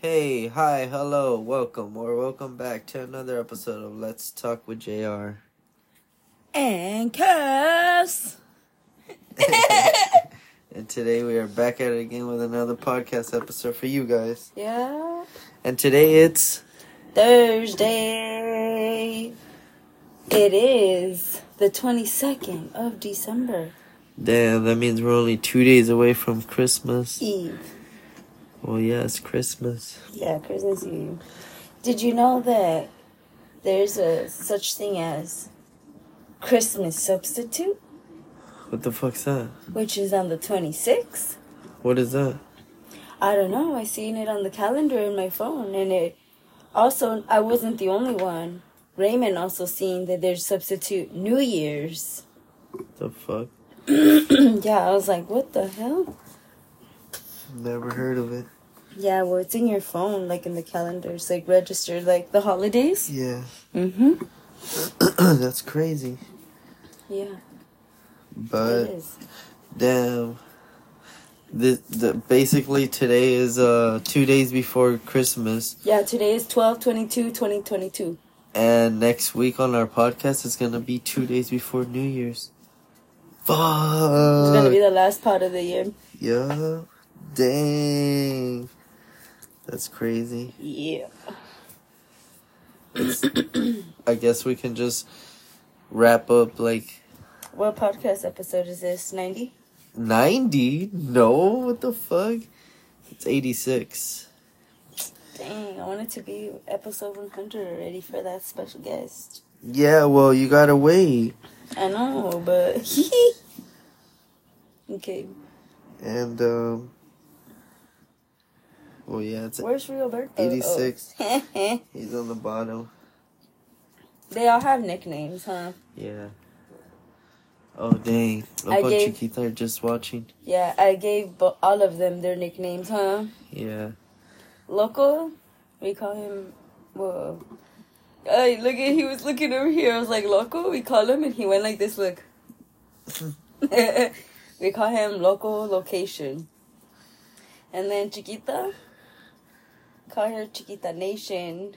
Hey, hi, hello, welcome, or welcome back to another episode of Let's Talk with JR. And cuss. And today we are back at it again with another podcast episode for you guys. Yeah. And today it's Thursday. It is the 22nd of December. damn, that means we're only two days away from Christmas. Eve. Oh, well, yeah, it's Christmas. Yeah, Christmas Eve. Did you know that there's a such thing as Christmas substitute, What the fuck's that? which is on the 26th? What is that? I don't know. I seen it on the calendar in my phone, and it also I wasn't the only one. Raymond also seen that there's substitute New Year's. The fuck? yeah, I was like, what the hell? Never heard of it. Yeah, well, it's in your phone, like in the calendar. It's like registered, like the holidays. Yeah, Mm-hmm. that's crazy. Yeah, But is. damn, the the basically today is uh two days before Christmas. Yeah, today is 12 22 2022. And next week on our podcast it's gonna be two days before New Year's. Fuck. It's gonna be the last part of the year. yeah. Dang. That's crazy. Yeah. I guess we can just wrap up like What podcast episode is this? 90? ninety. No, what the fuck? It's eighty six. Dang, I want it to be episode 100 already for that special guest. Yeah, well you gotta wait. I know, but okay. And um. Well, yeah, it's Where's Roberto? 86. Oh. he's on the bottom. they all have nicknames, huh? Yeah. Oh dang! Look I what gave- Chiquita are just watching. Yeah, I gave bo- all of them their nicknames, huh? Yeah. Loco, we call him. Whoa. Hey, look at he was looking over here. I was like, Loco, we call him, and he went like this. Look. we call him Loco Location. And then Chiquita, call her Chiquita Nation.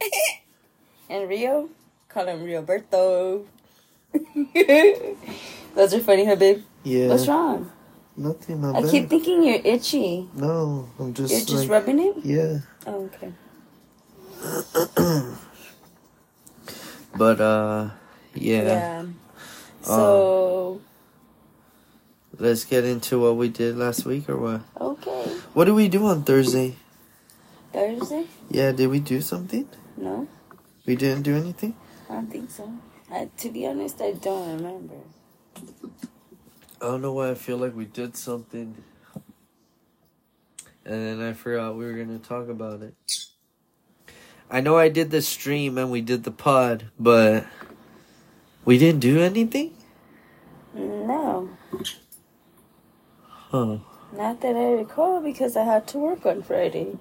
and Rio, call him Rio Berto. Those are funny, huh, babe? Yeah. What's wrong? Nothing. My I bad. keep thinking you're itchy. No, I'm just. You're just like, rubbing it? Yeah. Oh, okay. But uh, yeah. Yeah. So, Let's get into what we did last week or what? okay. What did we do on Thursday? Thursday? Yeah, did we do something? No, We didn't do anything. I don't think so. I, to be honest, I don't remember. I don't know why I feel like we did something. And then I forgot we were gonna talk about it. I know I did the stream and we did the pod, but we didn't do anything? No, Huh. not that I recall because I had to work on Friday.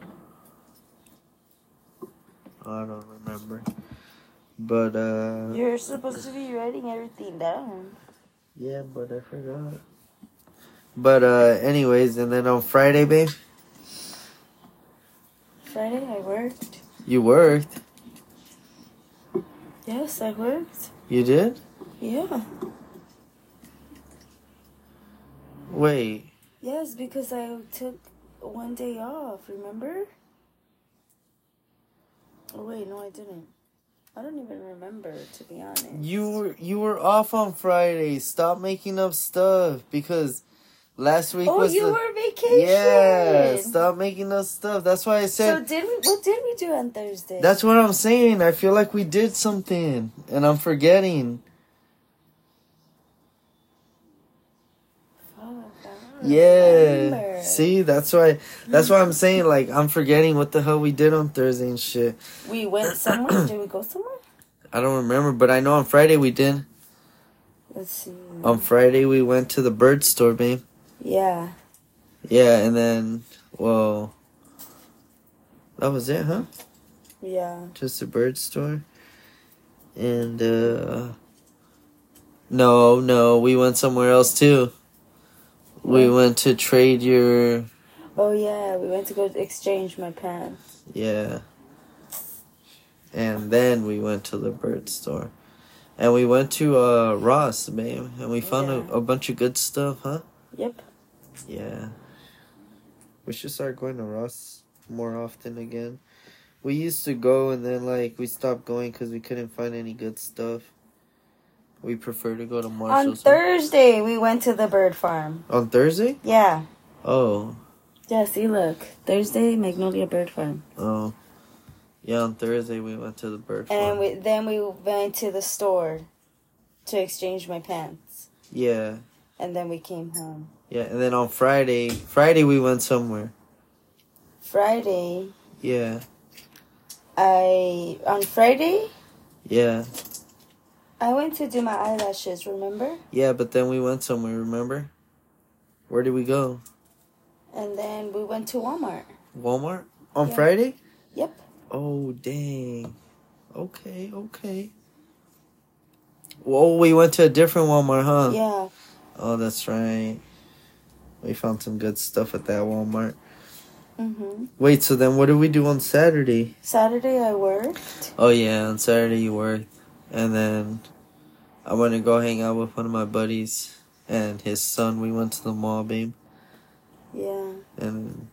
I don't remember. But uh You're supposed to be writing everything down. Yeah, but I forgot. But uh anyways, and then on Friday, babe, Friday, I worked. you worked. Yes, I worked. You did? Yeah. Wait. Yes, because I took one day off, remember? Oh, wait, no, I didn't. I don't even remember, to be honest. You were you were off on Friday. Stop making up stuff because last week Oh, was you the were vacation. Yeah, stop making up stuff. That's why I said. So did we? What did we do on Thursday? That's what I'm saying. I feel like we did something and I'm forgetting. Fuck, I don't Yeah. See, that's why that's why I'm saying like I'm forgetting what the hell we did on Thursday and shit. we went somewhere. did we go somewhere? I don't remember, but I know on Friday we did. Let's see. On Friday we went to the bird store, babe. Yeah. Yeah, and then well that was it, huh? Yeah. Just a bird store. And uh No, no, we went somewhere else too. We went to trade your Oh yeah, we went to go exchange my pants. Yeah. And then we went to the bird store. And we went to uh Ross, babe, and we found Yeah. a, a bunch of good stuff, huh? Yep. Yeah. We should start going to Ross more often again. We used to go and then like we stopped going because we couldn't find any good stuff. We prefer to go to Marshall. On Thursday, we went to the bird farm. On Thursday? Yeah. Oh, Yeah, see, look. Thursday, Magnolia Bird Farm. oh, yeah. On Thursday we went to the bird farm. And we, then we went to the store to exchange my pants. yeah, And then we came home. yeah. And then on Friday, Friday we went somewhere. Friday, Yeah, I. On Friday, yeah, I went to do my eyelashes, remember? yeah. But then we went somewhere. Remember? Where did we go? And then we went to Walmart. Walmart on Yeah. Friday. Yep. Oh dang. Okay, okay. Whoa, we went to a different Walmart, huh? Yeah. Oh, that's right. We found some good stuff at that Walmart. hmm Wait, so then what did we do on Saturday? Saturday, I worked. Oh yeah, on Saturday you worked, and then I went to go hang out with one of my buddies and his son. We went to the mall, babe, Yeah. and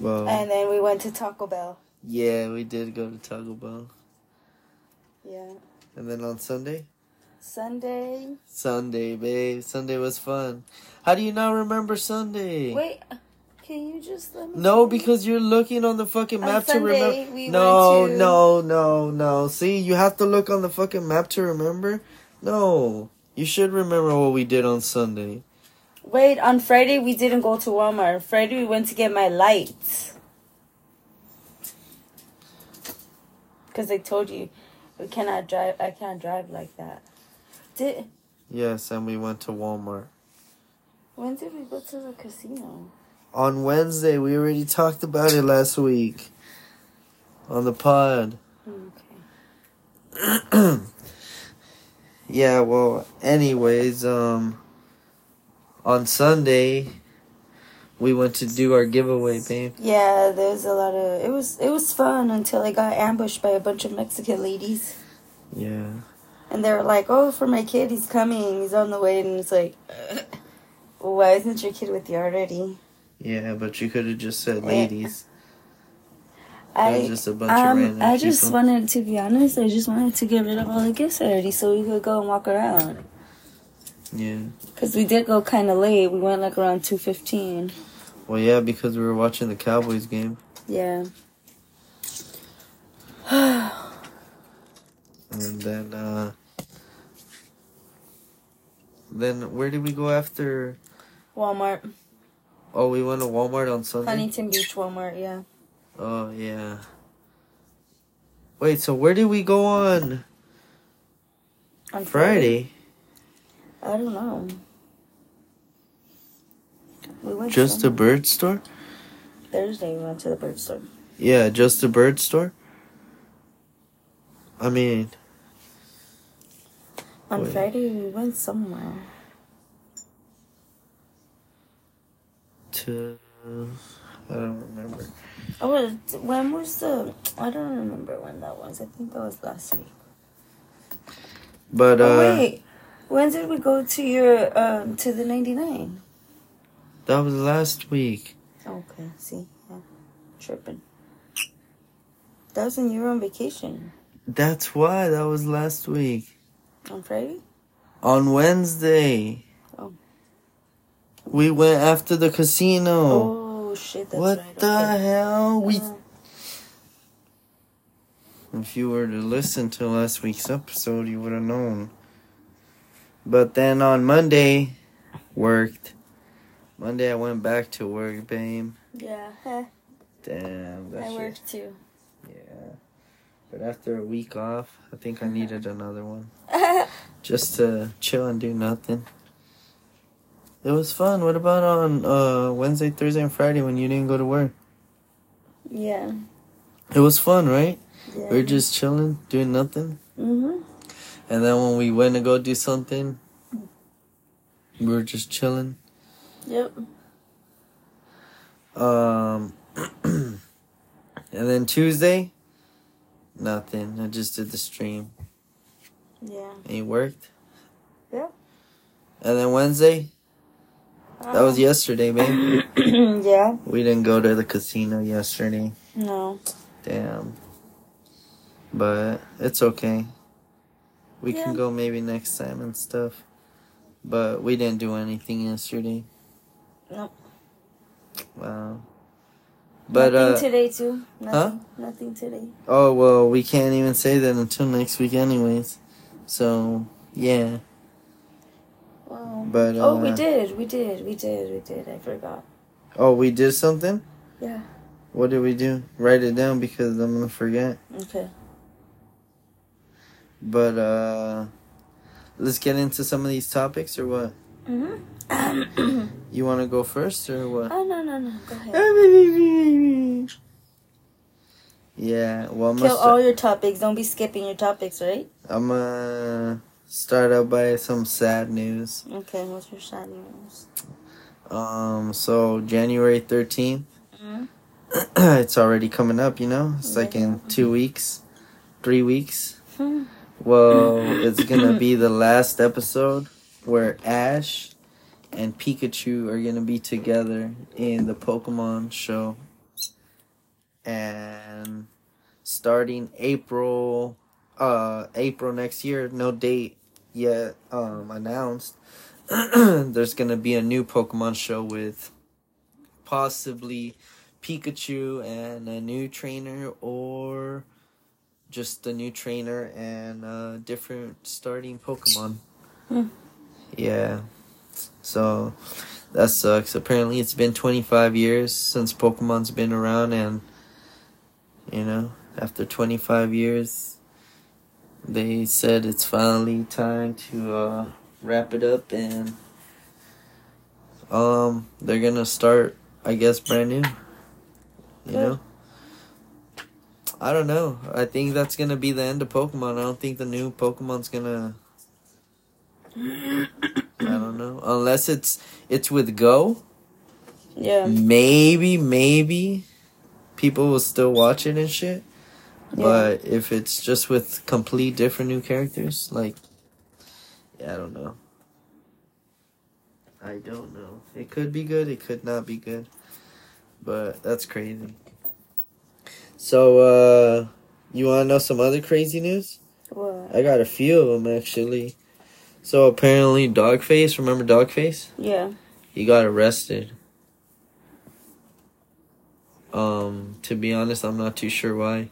well, And then we went to Taco Bell. yeah, we did go to Taco Bell, Yeah. and then on Sunday. Sunday. Sunday, babe. Sunday was fun. How do you not remember Sunday? Wait, can you just let me? No, because you're looking on the fucking map to remember. we no, to- no, no, no. See, you have to look on the fucking map to remember. No, you should remember what we did on Sunday. Wait, on Friday we didn't go to Walmart. Friday we went to get my lights. Cause I told you, we cannot drive. I can't drive like that. Did Yes, and we went to Walmart when did we go to the casino? on Wednesday. We already talked about it last week on the pod. Okay. yeah, well, anyways, um, on Sunday, we went to do our giveaway, babe. Yeah, there was a lot of. It was it was fun until I got ambushed by a bunch of Mexican ladies, Yeah. and they were like, "Oh, for my kid, he's coming. He's on the way." And it's like, well, why isn't your kid with you already? Yeah, but you could have just said ladies. I just a bunch of random um, I just people. wanted to be honest. I just wanted to get rid of all the gifts already, so we could go and walk around. Yeah. Cause we did go kind of late. We went like around two fifteen. Well, yeah, because we were watching the Cowboys game. Yeah. And then, uh. Then, where did we go after? Walmart, Oh, we went to Walmart on Sunday? Huntington Beach, Walmart. Yeah. Oh, yeah. Wait, so where did we go on On Friday? I don't know. We went Just a some- bird store? Thursday. We went to the bird store. Yeah, just a bird store? I mean, On Wait. Friday, we went somewhere. to. I don't remember. Oh, was- when was the? I don't remember when that was. I think that was last week. But, uh. oh wait, when did we go to your um to the ninety nine? That was last week. Okay, see, yeah, tripping. That was when you were on vacation That's why that was last week. on Friday. On Wednesday. Oh. We went after the casino. Oh shit, that's what right. the okay. hell? We Uh, if you were to listen to last week's episode, you would have known. But then on Monday, worked. Monday I went back to work, babe. yeah, heh, Damn, that I shit. worked too. Yeah. But after a week off, I think I needed another one. Just to chill and do nothing. It was fun. What about on uh, Wednesday, Thursday, and Friday when you didn't go to work? yeah, It was fun, right? yeah. We were just chilling, doing nothing. Mhm. And then when we went to go do something, we were just chilling. Yep. Um, and then Tuesday, nothing. I just did the stream. Yeah. And you worked. Yeah. And then Wednesday, that was yesterday, man. yeah. we didn't go to the casino yesterday. No. Damn. But it's okay. We Yeah. can go maybe next time and stuff. But we didn't do anything yesterday. Nope. Wow. But Nothing uh today too. Nothing. huh? Nothing today. oh well, we can't even say that until next week anyways. So, yeah. Wow. But uh oh, we did. We did. We did. We did. I forgot. Oh, we did something? Yeah. What did we do? Write it down because I'm to forget. Okay. But uh let's get into some of these topics or what? Mhm. You want to go first or what? oh no no no. Go ahead. yeah, well, I'm Kill gonna, all your topics. Don't be skipping your topics, right? I'm gonna start out by some sad news. Okay. What's your sad news? Um, so January 13th, Mhm. it's already coming up, you know? It's like in two weeks, three weeks. Well, it's gonna be the last episode where Ash and Pikachu are gonna be together in the Pokemon show. And starting April uh April next year, no date yet um announced. There's gonna be a new Pokemon show with possibly Pikachu and a new trainer or just a new trainer and uh, different starting Pokemon. Hmm. Yeah. So that sucks. Apparently, it's been 25 years since Pokemon's been around, and you know, after 25 years, they said it's finally time to uh, wrap it up, and um, they're gonna start, I guess, brand new. You know. I don't know. I think that's gonna be the end of Pokemon. I don't think the new Pokemon's gonna. I don't know. Unless it's it's with Go, Yeah. maybe maybe people will still watch it and shit. Yeah. But if it's just with complete different new characters, like, yeah, I don't know. I don't know. It could be good. It could not be good. But that's crazy. So, uh, you want to know some other crazy news? What? I got a few of them actually. So apparently, Dogface. Remember Dogface? Yeah. He got arrested. Um, to be honest, I'm not too sure why.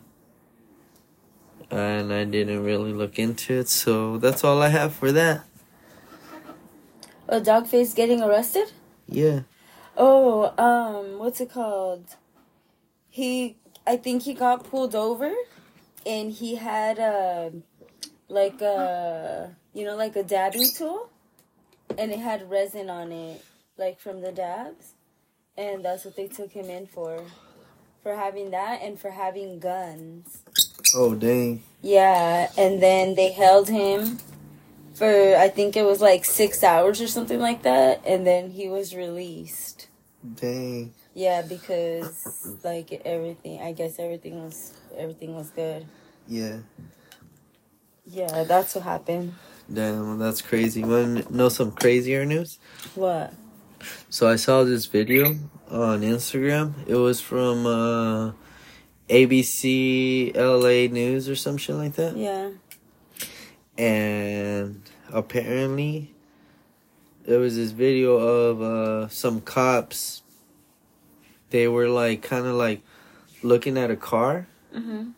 And I didn't really look into it, so that's all I have for that. A dog face getting arrested? Yeah. Oh, um, what's it called? He, I think he got pulled over, and he had a, like a, you know, like a dabbing tool, and it had resin on it, like from the dabs, and that's what they took him in for, for having that and for having guns. Oh dang. Yeah, and then they held him for I think it was like six hours or something like that, and then he was released. Dang. Yeah, because like everything, I guess everything was everything was good. Yeah. Yeah, that's what happened. Damn, that's crazy. Want to know some crazier news? What? So I saw this video on Instagram. It was from uh, ABC LA News or some shit like that. Yeah. and apparently there was this video of uh some cops they were like kind of like looking at a car Mhm.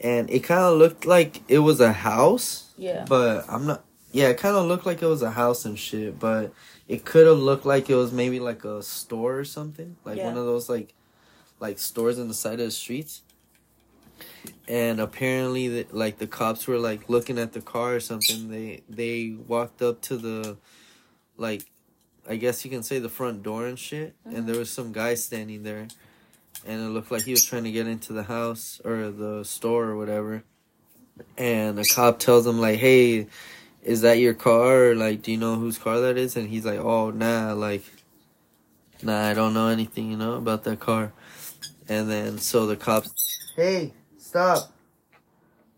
and it kind of looked like it was a house Yeah. but i'm not yeah it kind of looked like it was a house and shit but it could have looked like it was maybe like a store or something like Yeah. one of those like like stores on the side of the streets. And apparently the, like the cops were like looking at the car or something. They they walked up to the like i guess you can say the front door and shit. And there uh-huh. was some guy standing there. And it looked like he was trying to get into the house or the store or whatever. And the cop tells him like hey is that your car? Or like do you know whose car that is? And he's like oh nah like Nah, I don't know anything, you know, about that car. And then so the cops. Hey, stop.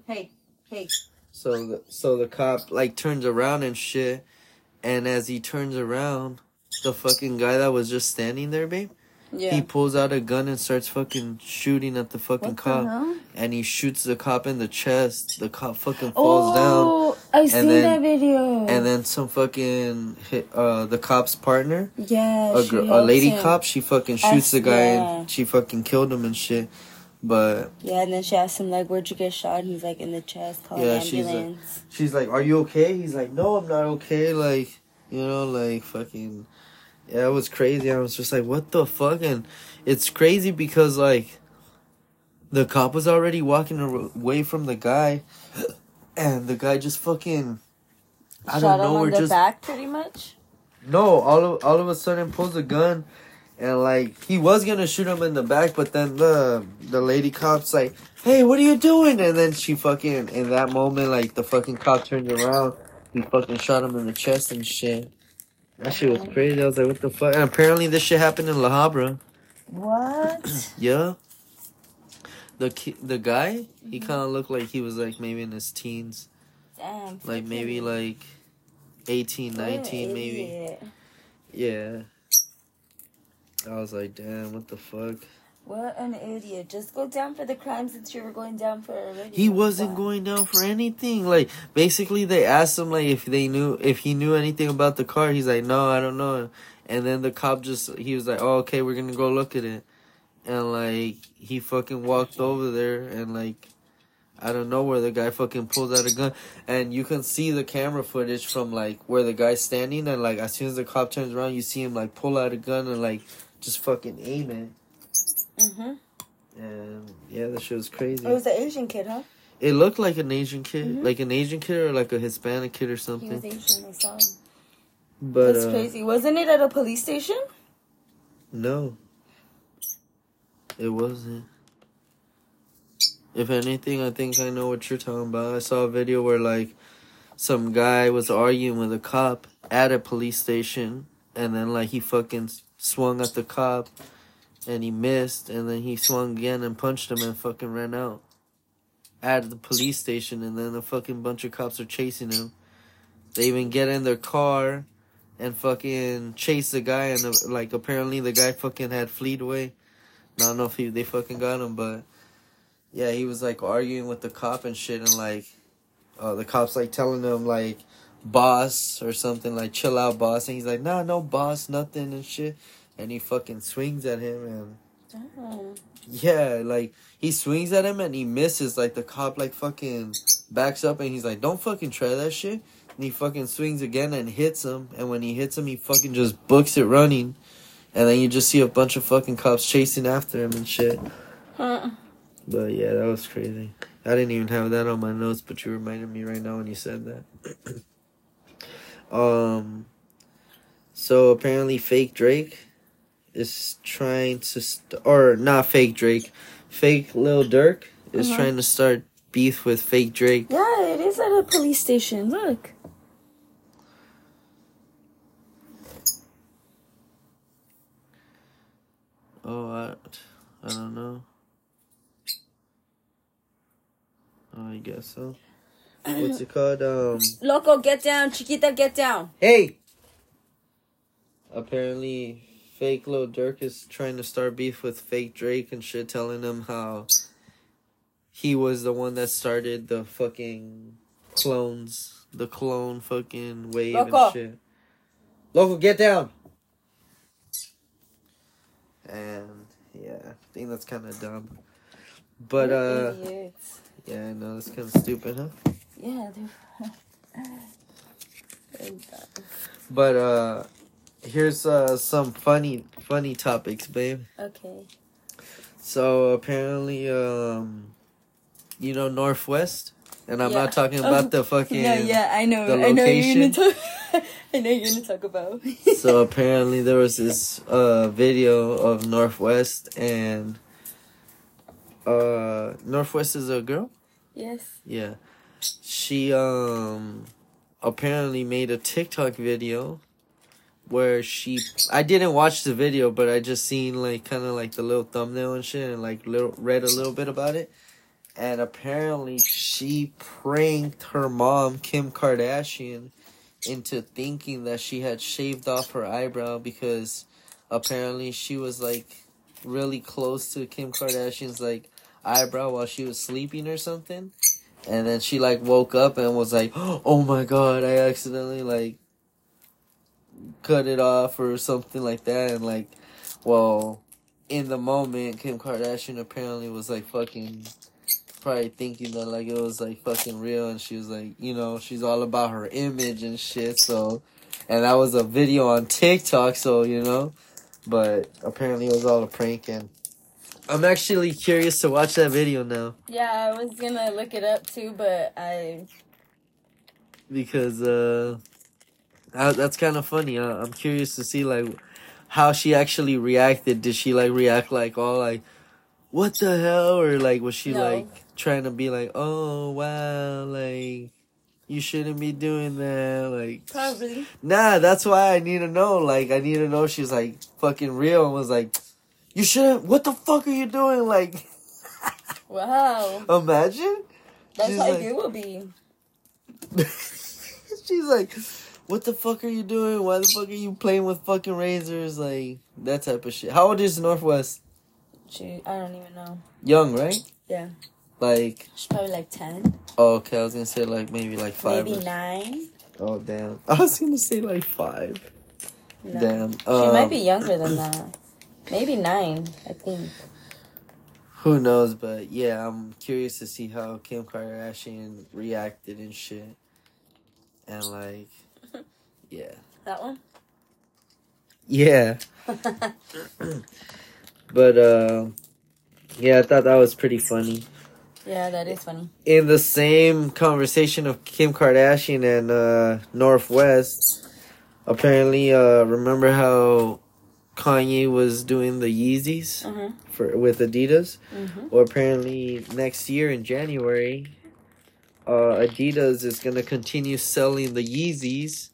Hey, hey. So the so the cop like turns around and shit, and as he turns around, the fucking guy that was just standing there, babe, Yeah. he pulls out a gun and starts fucking shooting at the fucking what cop, the and he shoots the cop in the chest. The cop fucking falls down, Oh, I've seen then- that video. and then some fucking hit, uh the cop's partner, yeah, a, gr- a lady him. cop, she fucking I shoots the guy swear. and she fucking killed him and shit. But Yeah, and then she asked him like, "Where'd you get shot?" And he's like, "In the chest." Calling Yeah, she's like- she's like, "Are you okay?" He's like, "No, I'm not okay." Like, you know, like fucking. Yeah, it was crazy. I was just like, "What the fuck?" And it's crazy because like, the cop was already walking away from the guy, and the guy just fucking. I shot don't know. him We're the just back, pretty much. no. All of all of a sudden, pulls a gun, and like he was gonna shoot him in the back, but then the the lady cop's like, "Hey, what are you doing?" And then she fucking in that moment, like the fucking cop turned around, he fucking shot him in the chest and shit. That shit was crazy. I was like, "What the fuck?" And apparently, this shit happened in La Habra. What? Yeah. The ki- the guy, he mm-hmm. kind of looked like he was like maybe in his teens, Damn. like maybe like 18, what 19 maybe. Yeah. I was like, damn, what the fuck? What an idiot! Just go down for the crimes that you were going down for already. He wasn't going down for anything. Like basically they asked him like if they knew if he knew anything about the car. He's like, "No, I don't know." And then the cop just he was like, "Oh, okay, we're to go look at it." And like he fucking walked over there and like I don't know where the guy fucking pulls out a gun and you can see the camera footage from like where the guy's standing and like as soon as the cop turns around you see him like pull out a gun and like just fucking aim it. Mhm. And yeah, that shit was crazy. It was an Asian kid, huh? It looked like an Asian kid, Mhm. like an Asian kid or like a Hispanic kid or He was something. Asian. I saw him. But That's uh, crazy. Wasn't it at a police station? no, it wasn't. If anything, I think I know what you're talking about. I saw a video where like some guy was arguing with a cop at a police station, and then like he fucking swung at the cop, and he missed, and then he swung again and punched him and fucking ran out. At the police station, and then a fucking bunch of cops are chasing him. They even get in their car and fucking chase the guy, and uh, like apparently the guy fucking had fleed away. I don't know if he, they fucking got him, but yeah, he was like arguing with the cop and shit, and like uh, the cops like telling him like boss or something like chill out boss, and he's like nah no boss nothing and shit, and he fucking swings at him and Oh. yeah like he swings at him and he misses like the cop like fucking backs up and he's like don't fucking try that shit. And he fucking swings again and hits him. And when he hits him, he fucking just books it running. And then you just see a bunch of fucking cops chasing after him and shit. Huh. But yeah, that was crazy. I didn't even have that on my notes, but you reminded me right now when you said that. um, so apparently, fake Drake is trying to, st- or not fake Drake, fake Lil Durk is Uh-huh. trying to start beef with fake Drake. Yeah, it is at a police station. Look. Oh, I, I don't know. Oh, I guess so. What's it called? Um. Loco, get down. Chiquita, get down. Hey! Apparently, fake Lil Durk is trying to start beef with fake Drake and shit, telling him how he was the one that started the fucking clones, the clone fucking wave and shit. Local, get down! And yeah, I think that's kind of dumb. But, uh, yeah, I know, that's kind of stupid, huh? Yeah, they're. They're dumb. But, uh, here's uh, some funny, funny topics, babe. okay. So apparently, um, you know Northwest, and I'm Yeah. not talking about the fucking. No, yeah, I know. the I know you're gonna location. talk. I know you're gonna talk about. So apparently, there was this uh video of Northwest, and uh, Northwest is a girl. yes. Yeah, she um apparently made a TikTok video where she I didn't watch the video, but I just seen like kind of like the little thumbnail and shit, and like little read a little bit about it. And apparently, she pranked her mom, Kim Kardashian, into thinking that she had shaved off her eyebrow because apparently she was like really close to Kim Kardashian's like eyebrow while she was sleeping or something. And then she like woke up and was like, "Oh my god, I accidentally like cut it off or something like that." And like, well, in the moment, Kim Kardashian apparently was like fucking probably thinking that like it was like fucking real and she was like, you know, she's all about her image and shit, so and that was a video on TikTok, so you know. But apparently it was all a prank and I'm actually curious to watch that video now. Yeah, I was gonna look it up too, but I because uh That's kind of funny. I, I'm curious to see like how she actually reacted. Did she like react like all like what the hell or like was she No. like trying to be like oh wow like you shouldn't be doing that like probably nah that's why I need to know like I need to know she's like fucking real and was like you shouldn't what the fuck are you doing like wow. imagine That's She's how like- you will be. She's like, "What the fuck are you doing? Why the fuck are you playing with fucking razors? Like that type of shit." How old is Northwest? She, I don't even know. Young, right? Yeah, Like, she's probably like ten, oh, okay, I was gonna say like maybe like five. maybe or- nine. Oh damn, I was gonna say like five. No. Damn. She Um, might be younger than that. Maybe nine, I think. Who knows? But yeah, I'm curious to see how Kim Kardashian reacted and shit. And like, yeah, That one? yeah. But uh, yeah, I thought that was pretty funny. yeah, that is funny. in the same conversation of Kim Kardashian and uh, Northwest, apparently, uh, remember how Kanye was doing the Yeezys Mhm. for with Adidas? Mhm. Well, apparently, next year in January, uh, Adidas is gonna continue selling the Yeezys.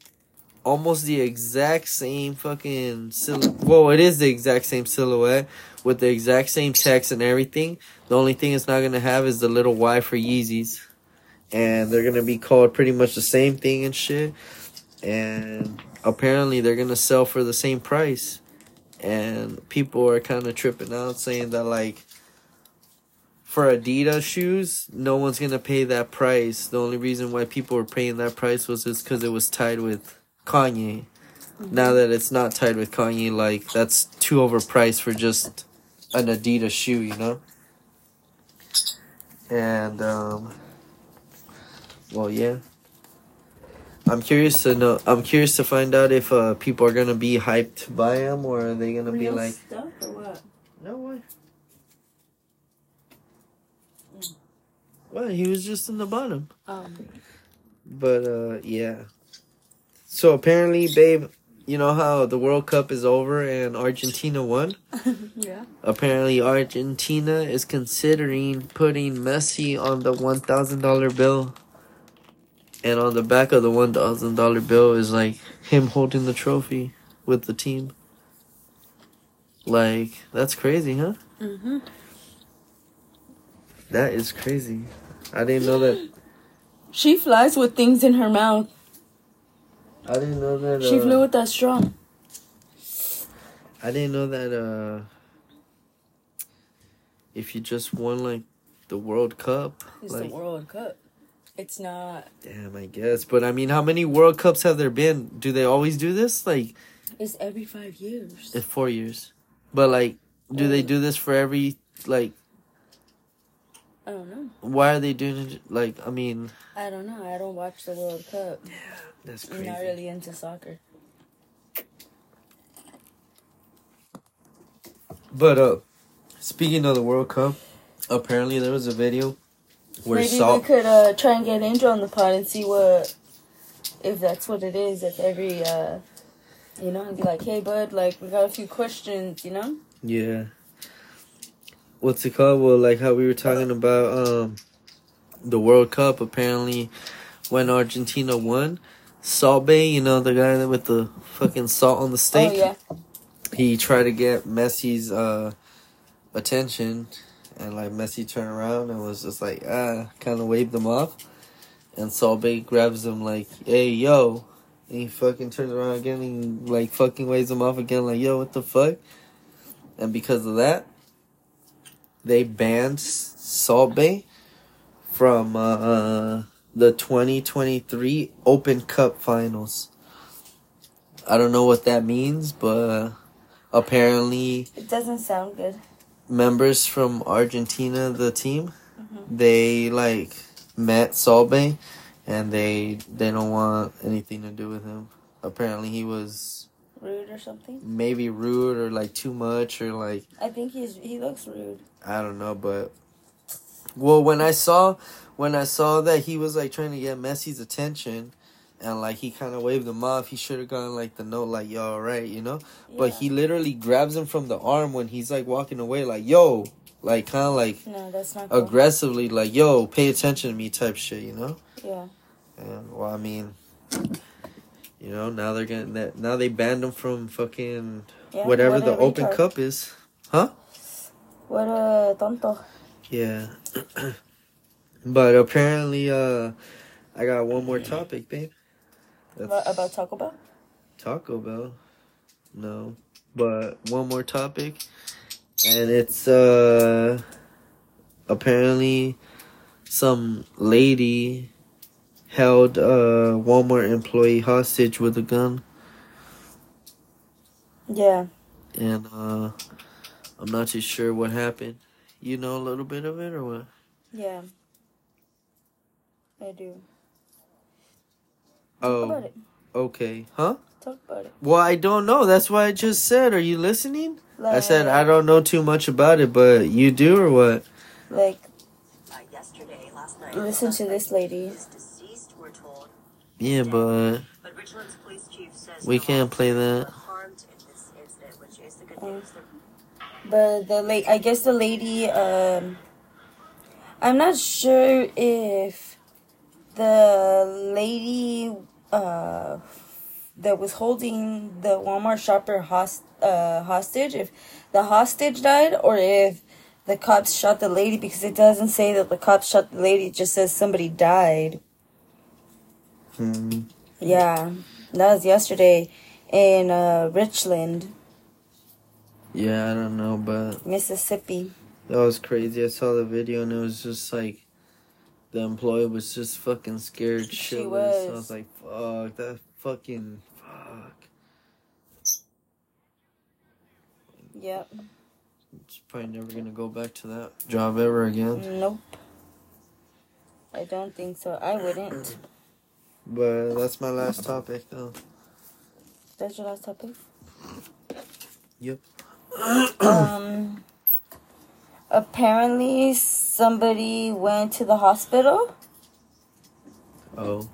Almost the exact same fucking silhouette. Well, it is the exact same silhouette with the exact same text and everything. The only thing it's not gonna have is the little Y for Yeezys, and they're gonna be called pretty much the same thing and shit. And apparently, they're gonna sell for the same price. And people are kind of tripping out, saying that like for Adidas shoes, no one's gonna pay that price. The only reason why people were paying that price was just because it was tied with Kanye. Now that it's not tied with Kanye, like that's too overpriced for just an Adidas shoe, you know. And um, well, yeah. I'm curious to know. I'm curious to find out if uh, people are gonna be hyped by them, or are they gonna be like, stuff or what? no way. Well, he was just in the bottom. Um, But uh yeah. So apparently, babe, you know how the World Cup is over and Argentina won? yeah. Apparently Argentina is considering putting Messi on the $1,000 bill. And on the back of the $1,000 bill is like him holding the trophy with the team. Like, that's crazy, huh? Mm-hmm. That is crazy. I didn't know that. She flies with things in her mouth. I didn't know that. She uh, flew with that straw. I didn't know that uh if you just won like the World Cup, It's like the World Cup. It's not. damn, I guess. But I mean, how many World Cups have there been? Do they always do this? Like It's every five years. it's 4 years. But like do they do this for every like I don't know. why are they doing it like I mean, I don't know. I don't watch the World Cup. Yeah, that's I'm crazy. not really into soccer. But uh speaking of the World Cup, apparently there was a video where Maybe Salt we could uh, try and get Angel on the pod and see what, if that's what it is. If every, uh, you know, and be like, hey, bud, like we got a few questions, you know. Yeah. What's it called? Well, like how we were talking about um the World Cup apparently when Argentina won, Salt Bae, you know the guy that with the fucking salt on the steak. Oh yeah. He tried to get Messi's uh attention, and like Messi turned around and was just like ah, kind of waved him off, and Salt Bae grabs him like, hey yo, and he fucking turns around again and like fucking waves him off again like yo, what the fuck? And because of that, they banned Salt Bae from uh, the 2023 Open Cup Finals. I don't know what that means, but apparently It doesn't sound good. members from Argentina, the team, they like met Salt Bae, and they they don't want anything to do with him. Apparently, he was Rude or something. maybe rude or like too much or like I think he's he looks rude. I don't know, but well, when I saw when I saw that he was like trying to get Messi's attention. And like he kind of waved him off, he should have gone like the note, like "yo, all right," you know. But he literally grabs him from the arm when he's like walking away, like "yo," like kind of like No, that's not cool. aggressively, like "yo, pay attention to me" type shit, you know. Yeah. And well, I mean, you know, now they're getting that. Now they banned them from fucking yeah. whatever what the Open retard. Cup is. Huh? What a tonto. Yeah. but apparently, uh, I got one more topic, babe. About Taco Bell? Taco Bell. No. But one more topic. And it's uh apparently some lady held a Walmart employee hostage with a gun Yeah. and uh I'm not too sure what happened. You know a little bit of it or what? Yeah. I do. Oh, about it. okay. Huh? Talk about it. Well, I don't know. That's why I just said. Are you listening? I said I don't know too much about it, but you do or what? Like, Uh, yesterday, last night, listen to this lady. deceased, we're told. Yeah, but But Richland's police chief says We can't play that. were harmed in this incident, which is the good news. But the late, I guess the lady, um, I'm not sure if the lady, uh, that was holding the Walmart shopper host, uh, hostage, if the hostage died or if the cops shot the lady because it doesn't say that the cops shot the lady, it just says somebody died. hmm, Yeah, that was yesterday in, uh, Richland, yeah, I don't know, but Mississippi. that was crazy. I saw the video and it was just like the employee was just fucking scared She shitless. I was. was like, fuck, that fucking fuck. Yep. It's probably never gonna go back to that job ever again. Nope. I don't think so. I wouldn't. But that's my last topic, though. That's your last topic. Yep. Um. Apparently, somebody went to the hospital Oh,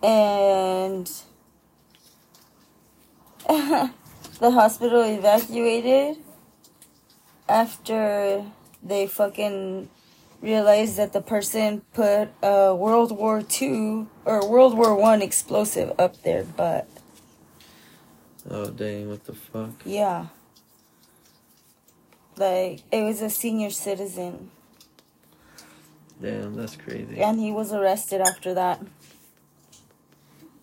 and the hospital evacuated after they fucking realized that the person put a World War Two or World War One explosive up their butt. oh, dang! What the fuck? Yeah. Like, it was a senior citizen. Damn, that's crazy. And he was arrested after that.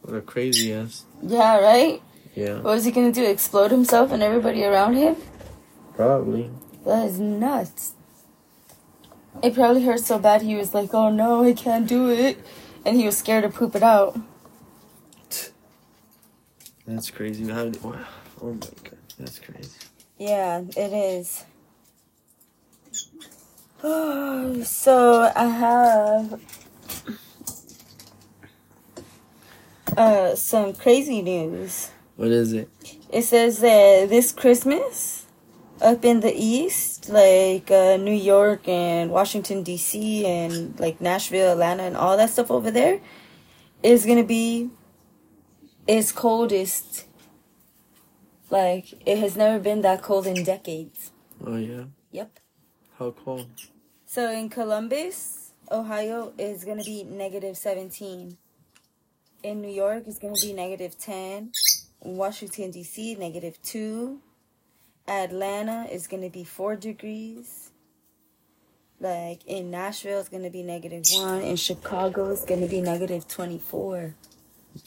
What a crazy ass. Yeah, right? Yeah, What was he gonna do? Explode himself and everybody around him? probably. That is nuts. It probably hurt so bad he was like, oh no, I can't do it. And he was scared to poop it out. That's crazy. How? do- wow. Oh my god, that's crazy. Yeah, it is. so I have uh some crazy news. What is it? It says that this Christmas up in the east, like uh, New York and Washington D.C. and like Nashville, Atlanta, and all that stuff over there, is gonna be its coldest. Like it has never been that cold in decades. Oh yeah. Yep. How cold? So in Columbus, Ohio, is gonna be negative seventeen. in New York, it's gonna be negative ten. In Washington D.C., negative two. Atlanta is gonna be four degrees. Like in Nashville, it's gonna be negative one. In Chicago, it's gonna be negative twenty four.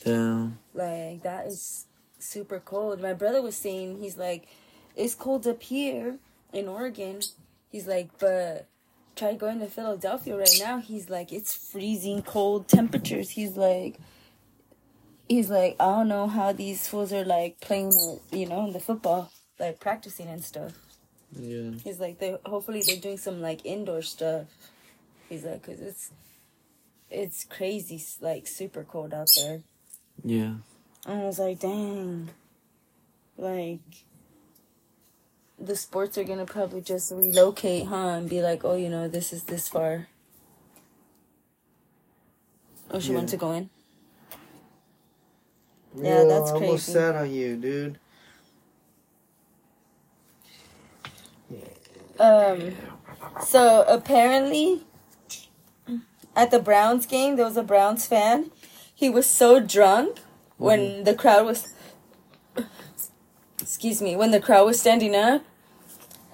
Damn. Like that is super cold. My brother was saying he's like, it's cold up here in Oregon. He's like, but try going to Philadelphia right now. He's like, it's freezing cold temperatures. He's like, he's like, I don't know how these fools are like playing, you know, in the football, like practicing and stuff. Yeah. He's like, they hopefully they're doing some like indoor stuff. He's like, cause it's it's crazy, like super cold out there. Yeah. And I was like, dang. Like, the sports are gonna probably just relocate, huh? And be like, oh, you know, this is this far. Oh, she Yeah. wants to go in? Yeah, that's I almost crazy. sat on you, dude. Um, so apparently, at the Browns game, there was a Browns fan. He was so drunk when the crowd was, excuse me, when the crowd was standing up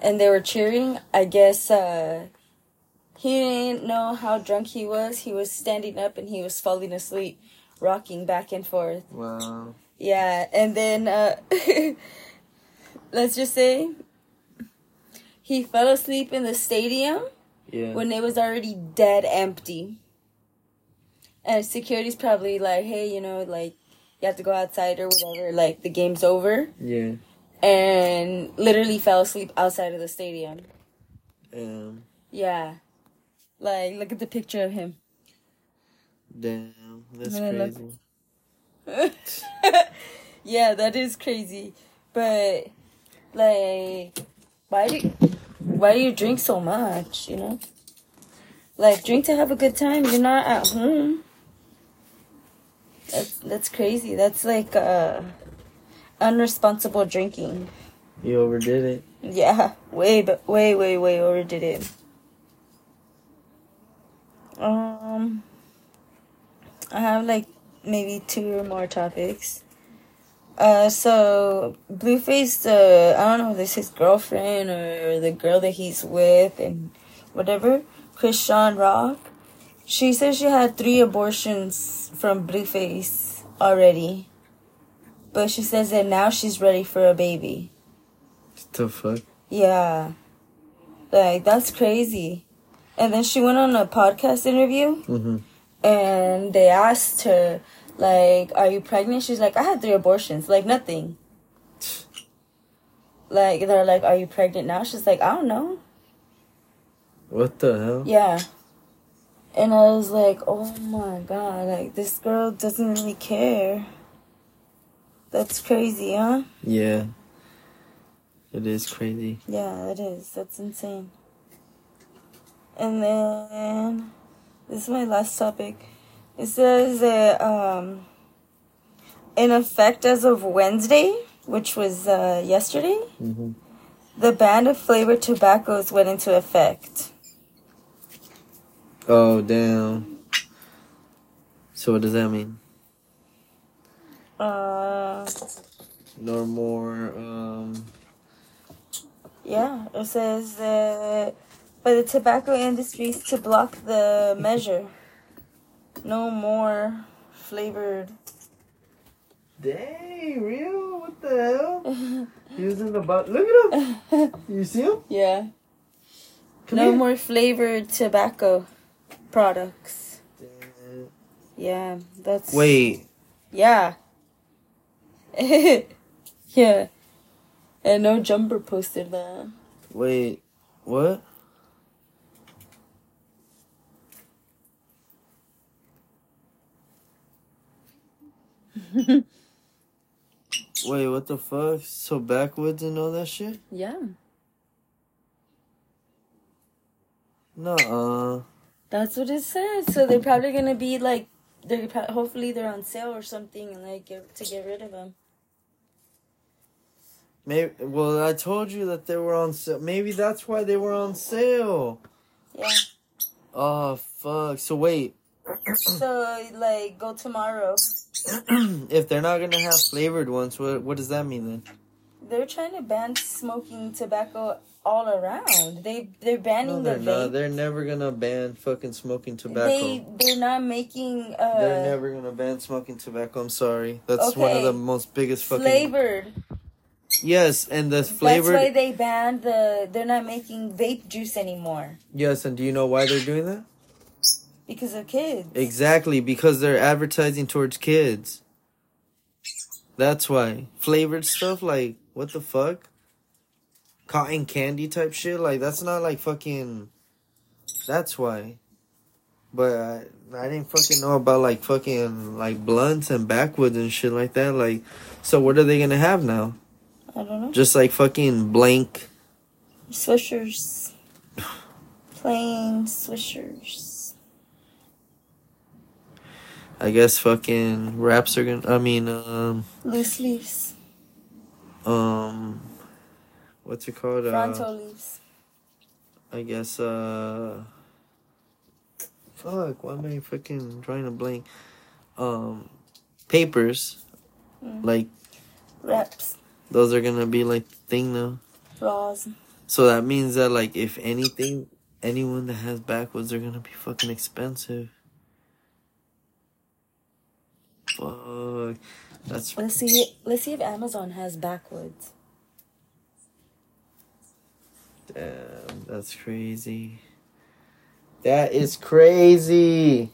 and they were cheering. I guess uh, he didn't know how drunk he was. He was standing up and he was falling asleep, rocking back and forth. Wow. Yeah, and then uh, let's just say he fell asleep in the stadium Yeah. when it was already dead empty. And security's probably like, hey, you know, like you have to go outside or whatever, like the game's over. yeah. And literally fell asleep outside of the stadium. Um. Yeah. Like, look at the picture of him. Damn. That's crazy. yeah, that is crazy. But like why do why do you drink so much, you know? Like drink to have a good time. You're not at home. That's that's crazy. That's like uh unresponsible drinking. You overdid it. Yeah, way but way way way overdid it. Um I have like maybe two or more topics. Uh, so Blueface, uh, I don't know if this is his girlfriend or the girl that he's with and whatever, Chrisean Rock. She says she had three abortions from Blueface already. But she says that now she's ready for a baby. What the fuck? Yeah. Like, that's crazy. And then she went on a podcast interview Mm-hmm. and they asked her like are you pregnant? She's like i had three abortions. Like nothing. Like they're like are you pregnant now? She's like i don't know. What the hell? yeah. And i was like oh my god like this girl doesn't really care. That's crazy huh? Yeah. It is crazy. yeah it is. That's insane. And then this is my last topic it says that um in effect as of wednesday which was uh yesterday Mm-hmm. the ban of flavored tobaccos went into effect Oh damn. So what does that mean? uh No more. Um. yeah it says that by the tobacco industries to block the measure no more flavored Dang, real? What the hell? He was in the butt. Look at him. You see him? yeah Come no here. more flavored tobacco products Damn. yeah that's Wait. Yeah. yeah. And no jumper posted that. Wait. What? Wait, what the fuck? So backwoods and all that shit? Yeah. Nuh-uh. That's what it says. So they're probably gonna be like, they're pro- hopefully they're on sale or something, and like get, to get rid of them. Maybe. Well, I told you that they were on sale. Maybe that's why they were on sale. Yeah. Oh fuck. So wait. so like go tomorrow if they're not gonna have flavored ones, what what does that mean then? They're trying to ban smoking tobacco all around. They they're banning No, they're the not. vape. They're never gonna ban fucking smoking tobacco. They they're not making uh They're never gonna ban smoking tobacco. I'm sorry. That's one of the most biggest fucking. flavored. Yes, and the flavored. That's why they banned the. They're not making vape juice anymore yes, and do you know why they're doing that? Because of kids. Exactly, because they're advertising towards kids. That's why flavored stuff like what the fuck, cotton candy type shit. Like that's not like fucking. That's why. But I, I didn't fucking know about like fucking like blunts and backwoods and shit like that. Like, so what are they gonna have now? I don't know. Just like fucking blank. Swishers. Plain swishers. I guess fucking wraps are gonna. I mean, um, Loose leaves. um, what's it called? Uh, leaves. I guess uh fuck, why am I fucking trying to blank? Um papers. Mm. Like Reps. those are gonna be like the thing now. Raws. So that means that like if anything anyone that has backwoods are gonna be fucking expensive. That's Let's see. Let's see if Amazon has backwoods. damn, that's crazy. That is crazy.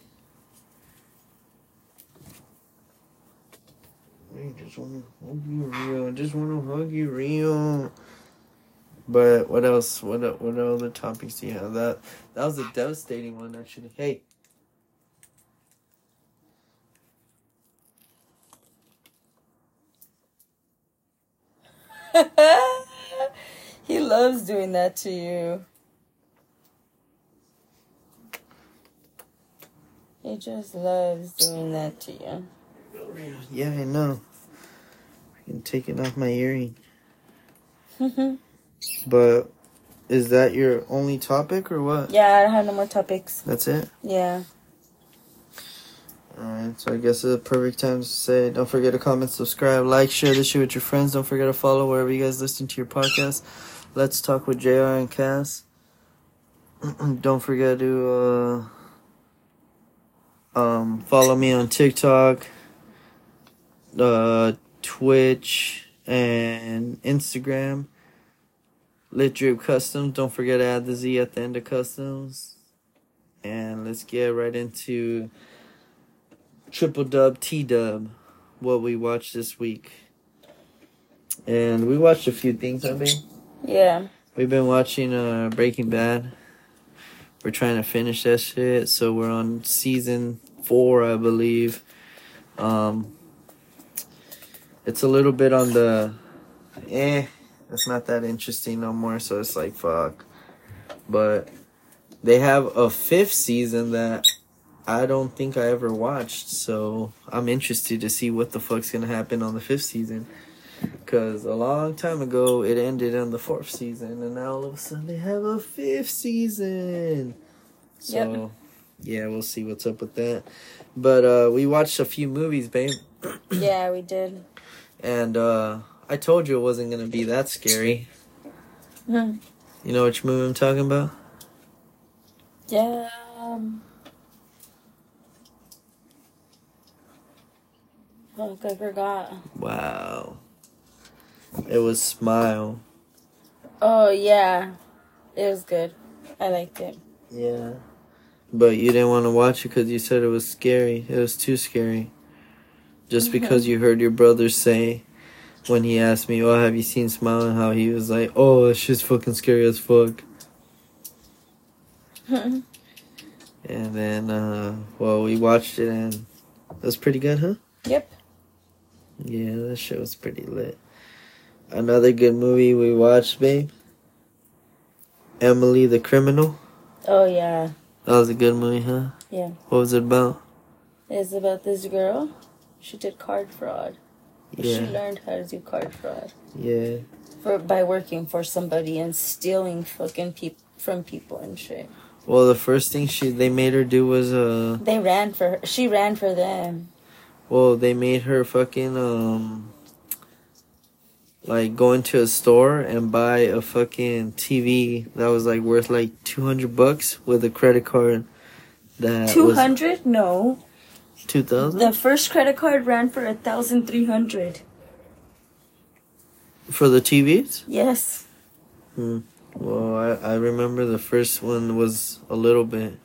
I just want to hug you real. I just want to hug you real. But what else? What what other topics do you have? That that was a devastating one, actually. Hey, he loves doing that to you. He just loves doing that to you. yeah, I know. I can take it off my earring. But is that your only topic or what? yeah, I don't have no more topics. That's it. Yeah. Alright, so I guess it's a perfect time to say don't forget to comment, subscribe, like, share this shit with your friends. Don't forget to follow wherever you guys listen to your podcast. Let's talk with JR and Cass. don't forget to uh, um, follow me on TikTok, uh, Twitch, and Instagram. Lit Drip Customs. Don't forget to add the Z at the end of customs. And let's get right into triple dub T dub what we watched this week. And we watched a few things, I mean. Yeah. We've been watching uh Breaking Bad. We're trying to finish that shit, so we're on season four, I believe. Um it's a little bit on the eh, it's not that interesting no more, so it's like fuck. But they have a fifth season that I don't think I ever watched, so I'm interested to see what the fuck's gonna happen on the fifth season. Cause a long time ago it ended on the fourth season, and now all of a sudden they have a fifth season. So, Yep. yeah, we'll see what's up with that. But uh, we watched a few movies, babe, Yeah, we did. and uh, I told you it wasn't gonna be that scary. Hmm. You know which movie I'm talking about? Yeah. Um, oh, I forgot. Wow. It was Smile. Oh yeah, it was good. I liked it. Yeah. But you didn't want to watch it because you said it was scary. It was too scary. Just because you heard your brother say when he asked me, "Oh, have you seen Smile?" and how he was like, "Oh, it's just fucking scary as fuck." And then, uh, well, we watched it and it was pretty good, huh? Yep. Yeah, that shit was pretty lit. Another good movie we watched, babe. Emily the Criminal. Oh yeah, That was a good movie, huh? Yeah. What was it about? it's about this girl. She did card fraud. Yeah. She learned how to do card fraud yeah. for by working for somebody and stealing fucking peop from people and shit. Well, the first thing she they made her do was uh, They ran for her. She ran for them. Well, they made her fucking um like go into a store and buy a fucking TV that was like worth like 200 bucks with a credit card that Two was hundred? No. 2000 The first credit card ran for a thousand three hundred. for the TVs? Yes. Hmm. Well, I, I remember the first one was a little bit.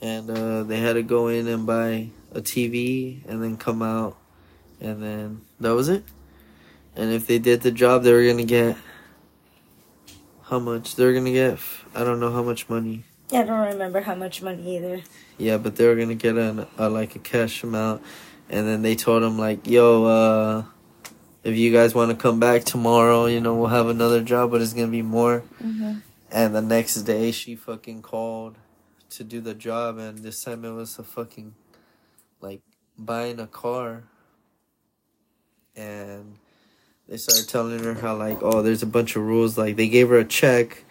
And uh, they had to go in and buy a TV and then come out. And then that was it. And if they did the job, they were going to get. How much? They were going to get. I don't know how much money. Yeah, I don't remember how much money either. Yeah, but they were going to get an, a, like a cash amount. And then they told him, like, yo, uh, if you guys want to come back tomorrow, you know, we'll have another job, but it's going to be more. Mm-hmm. And the next day, she fucking called to do the job, and this time it was a fucking like buying a car. And they started telling her how like, oh, there's a bunch of rules. Like they gave her a check,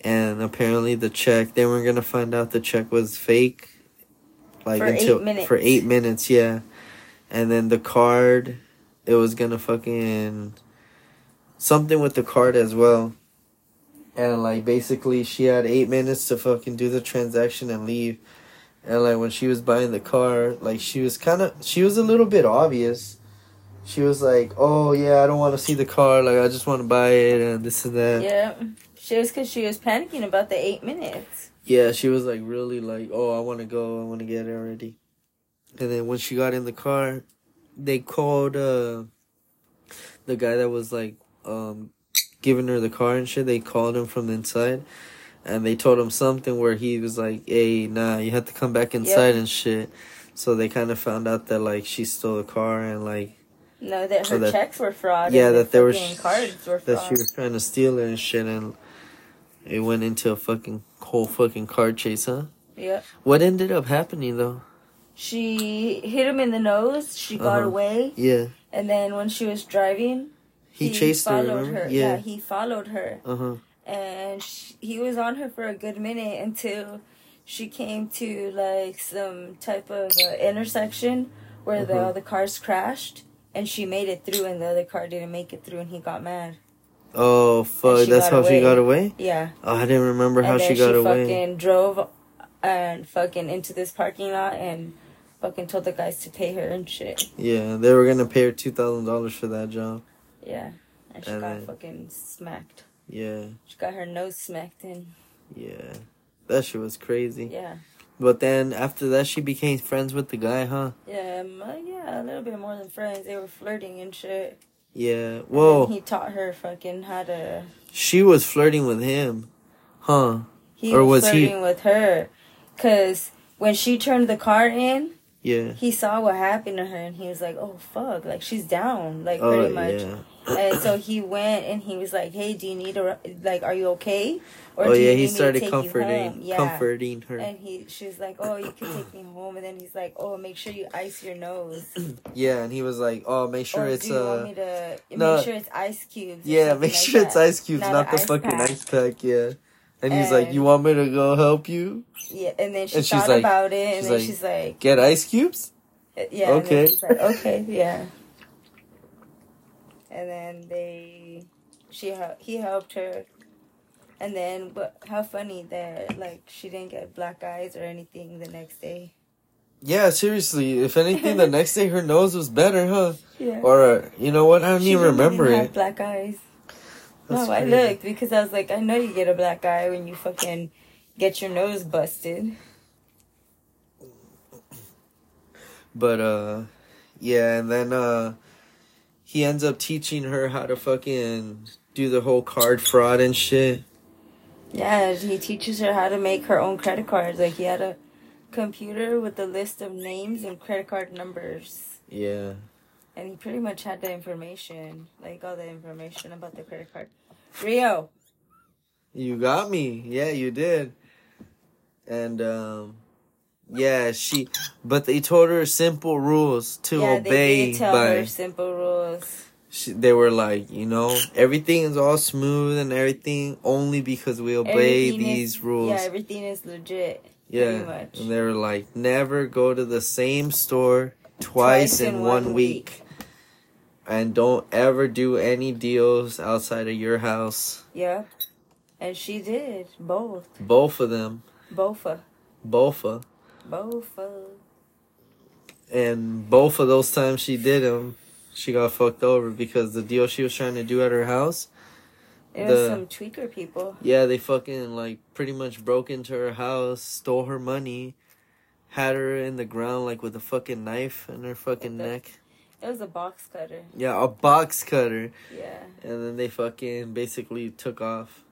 and apparently the check they weren't gonna find out the check was fake. Like For eight until minutes. for eight minutes, yeah. And then the card, it was gonna fucking something with the card as well and like basically she had eight minutes to fucking do the transaction and leave and like when she was buying the car like she was kind of she was a little bit obvious she was like oh yeah i don't want to see the car like i just want to buy it and this and that Yeah. She was because she was panicking about the eight minutes. yeah she was like really like oh i want to go i want to get it already and then when she got in the car they called uh the guy that was like um giving her the car and shit they called him from the inside and they told him something where he was like hey nah you have to come back inside and shit so they kind of found out that like she stole the car and like No, that her that- checks were fraud. yeah that there was fucking cards were that fraud. she was trying to steal it and shit and it went into a fucking whole fucking car chase huh Yeah. what ended up happening though She hit him in the nose. She got Uh-huh. away, yeah and then when she was driving, he, chased her her. Yeah. yeah he followed her, uh-huh and sh he was on her for a good minute until she came to like some type of uh, intersection where the Uh-huh. other cars crashed, and she made it through, and the other car didn't make it through, and he got mad. oh fuck that's how she got away Yeah. oh i didn't remember how and then she got away fucking drove and fucking into this parking lot and fucking told the guys to pay her and shit. Yeah, they were gonna pay her two thousand dollars for that job. Yeah. And she And got then- fucking smacked. Yeah, She got her nose smacked in. yeah, that shit was crazy. Yeah. But then after that, she became friends with the guy, huh? Yeah, um, uh, yeah, a little bit more than friends. They were flirting and shit. Yeah. And Whoa, he taught her fucking how to. she was flirting with him, huh? He Or was, was he- flirting with her, cause when she turned the car in, Yeah. he saw what happened to her, and he was like, "Oh fuck!" Like she's down, like Oh pretty much. yeah. And so he went and he was like, "Hey, do you need a like? Are you okay? Or oh yeah, he started take you home?" comforting, Yeah. comforting her. And he, she's like, "Oh, you can take me home." And then he's like, "Oh, make sure you ice your nose." Yeah, and he was like, "Oh, make sure or it's do you want uh, to no. make sure it's ice cubes? yeah, make like sure it's that. ice cubes, Not not, the ice fucking pack. ice pack." Yeah. And he's like, "You want me to go help you Yeah, and then she And she's thought like- about it, and she's then like, she's like, get ice cubes?" "Yeah." and then okay. like, okay. Yeah. And then they, she he helped her, and then but how funny that like she didn't get black eyes or anything the next day. Yeah, seriously. If anything, the next day her nose was better, huh? Yeah. Or uh, you know what? I don't She even didn't remember have it. black eyes. That's no, I looked because I was like, I know you get a black eye when you fucking get your nose busted. But uh, yeah, and then uh, he ends up teaching her how to fucking do the whole card fraud and shit. Yeah, he teaches her how to make her own credit cards. Like he had a computer with a list of names and credit card numbers. Yeah. And he pretty much had the information, like all the information about the credit card. Rio. You got me. Yeah, you did. And um yeah, she but they told her simple rules to yeah, obey they did tell her simple rules. she, they were like, you know, everything is all smooth and everything only because we obey Everything these is, rules. Yeah, everything is legit. Yeah, and they were like, never go to the same store twice, in, one, week. And don't ever do any deals outside of your house. Yeah. And she did both. Both of them. Both. Bofa. Bofa. Bofa. And both of those times she did them, she got fucked over because the deal she was trying to do at her house, It was The- some tweaker people. yeah, they fucking like pretty much broke into her house, stole her money, had her in the ground like with a fucking knife in her fucking the- neck. It was a box cutter. Yeah, a box cutter. Yeah. And then they fucking basically took off.